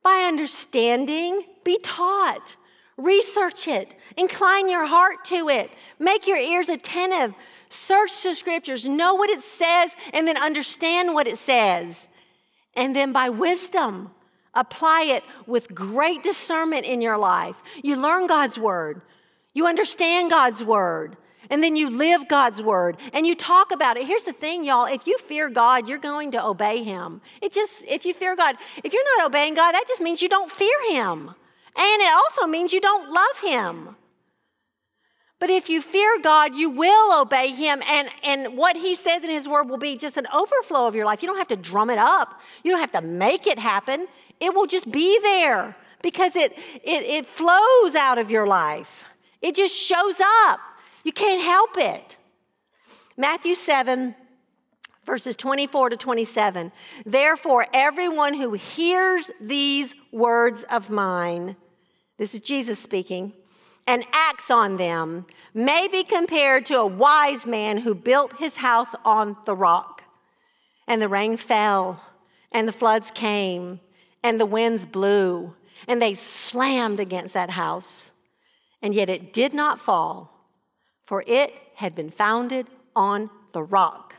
By understanding, be taught. Research it, incline your heart to it, make your ears attentive, search the scriptures, know what it says, and then understand what it says. And then by wisdom, apply it with great discernment in your life. You learn God's word, you understand God's word, and then you live God's word and you talk about it. Here's the thing, y'all if you fear God, you're going to obey Him. It just, if you fear God, if you're not obeying God, that just means you don't fear Him. And it also means you don't love him. But if you fear God, you will obey him, and, and what he says in his word will be just an overflow of your life. You don't have to drum it up, you don't have to make it happen. It will just be there because it, it, it flows out of your life, it just shows up. You can't help it. Matthew 7, verses 24 to 27. Therefore, everyone who hears these words of mine, this is Jesus speaking, and acts on them may be compared to a wise man who built his house on the rock. And the rain fell, and the floods came, and the winds blew, and they slammed against that house. And yet it did not fall, for it had been founded on the rock.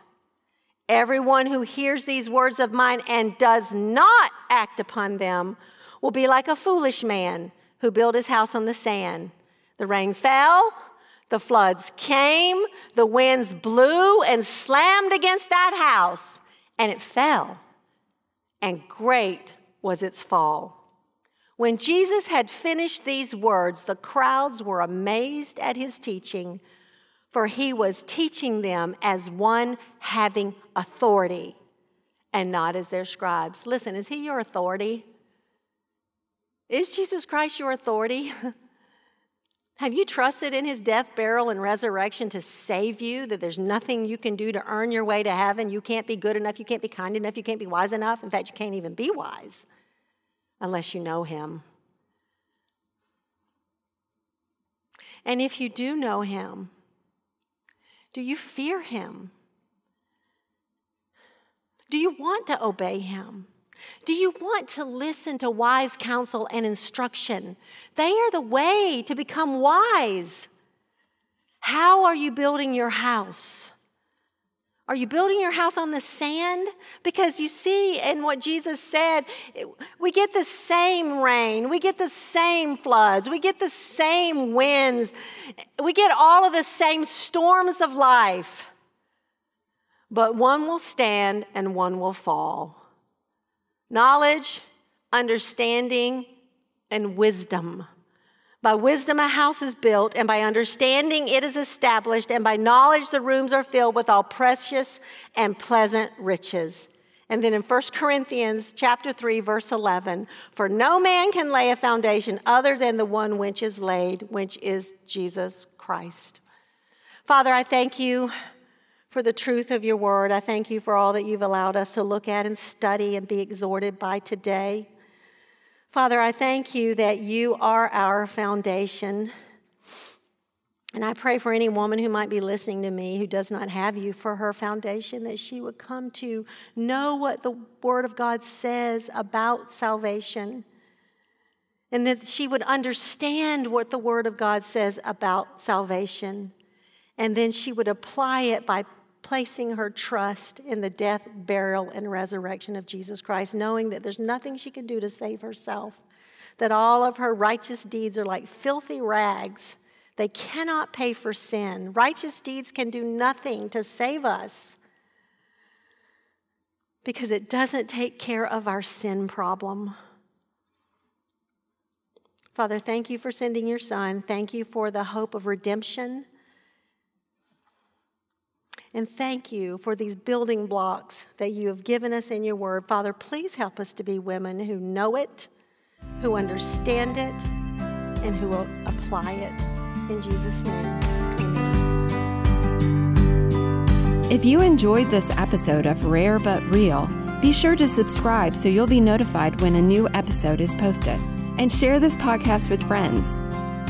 Everyone who hears these words of mine and does not act upon them will be like a foolish man who built his house on the sand. The rain fell, the floods came, the winds blew and slammed against that house, and it fell. And great was its fall. When Jesus had finished these words, the crowds were amazed at his teaching, for he was teaching them as one having authority and not as their scribes. Listen, is he your authority? Is Jesus Christ your authority? *laughs* Have you trusted in his death, burial, and resurrection to save you? That there's nothing you can do to earn your way to heaven? You can't be good enough, you can't be kind enough, you can't be wise enough. In fact, you can't even be wise unless you know him. And if you do know him, do you fear him? Do you want to obey him? Do you want to listen to wise counsel and instruction? They are the way to become wise. How are you building your house? Are you building your house on the sand? Because you see, in what Jesus said, we get the same rain, we get the same floods, we get the same winds, we get all of the same storms of life. But one will stand and one will fall knowledge, understanding, and wisdom. By wisdom, a house is built, and by understanding, it is established, and by knowledge, the rooms are filled with all precious and pleasant riches. And then in 1 Corinthians chapter 3 verse 11, for no man can lay a foundation other than the one which is laid, which is Jesus Christ. Father, I thank you for the truth of your word. I thank you for all that you've allowed us to look at and study and be exhorted by today. Father, I thank you that you are our foundation. And I pray for any woman who might be listening to me who does not have you for her foundation, that she would come to know what the Word of God says about salvation, and that she would understand what the Word of God says about salvation, and then she would apply it by placing her trust in the death, burial, and resurrection of Jesus Christ, knowing that there's nothing she can do to save herself, that all of her righteous deeds are like filthy rags. They cannot pay for sin. Righteous deeds can do nothing to save us. because it doesn't take care of our sin problem. Father, thank you for sending your son. Thank you for the hope of redemption. And thank you for these building blocks that you have given us in your word. Father, please help us to be women who know it, who understand it, and who will apply it. In Jesus' name, amen. If you enjoyed this episode of Rare But Real, be sure to subscribe so you'll be notified when a new episode is posted and share this podcast with friends.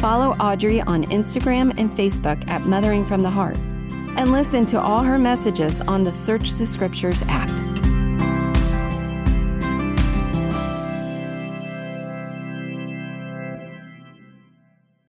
Follow Audrey on Instagram and Facebook at Mothering from the Heart, and listen to all her messages on the Search the Scriptures app.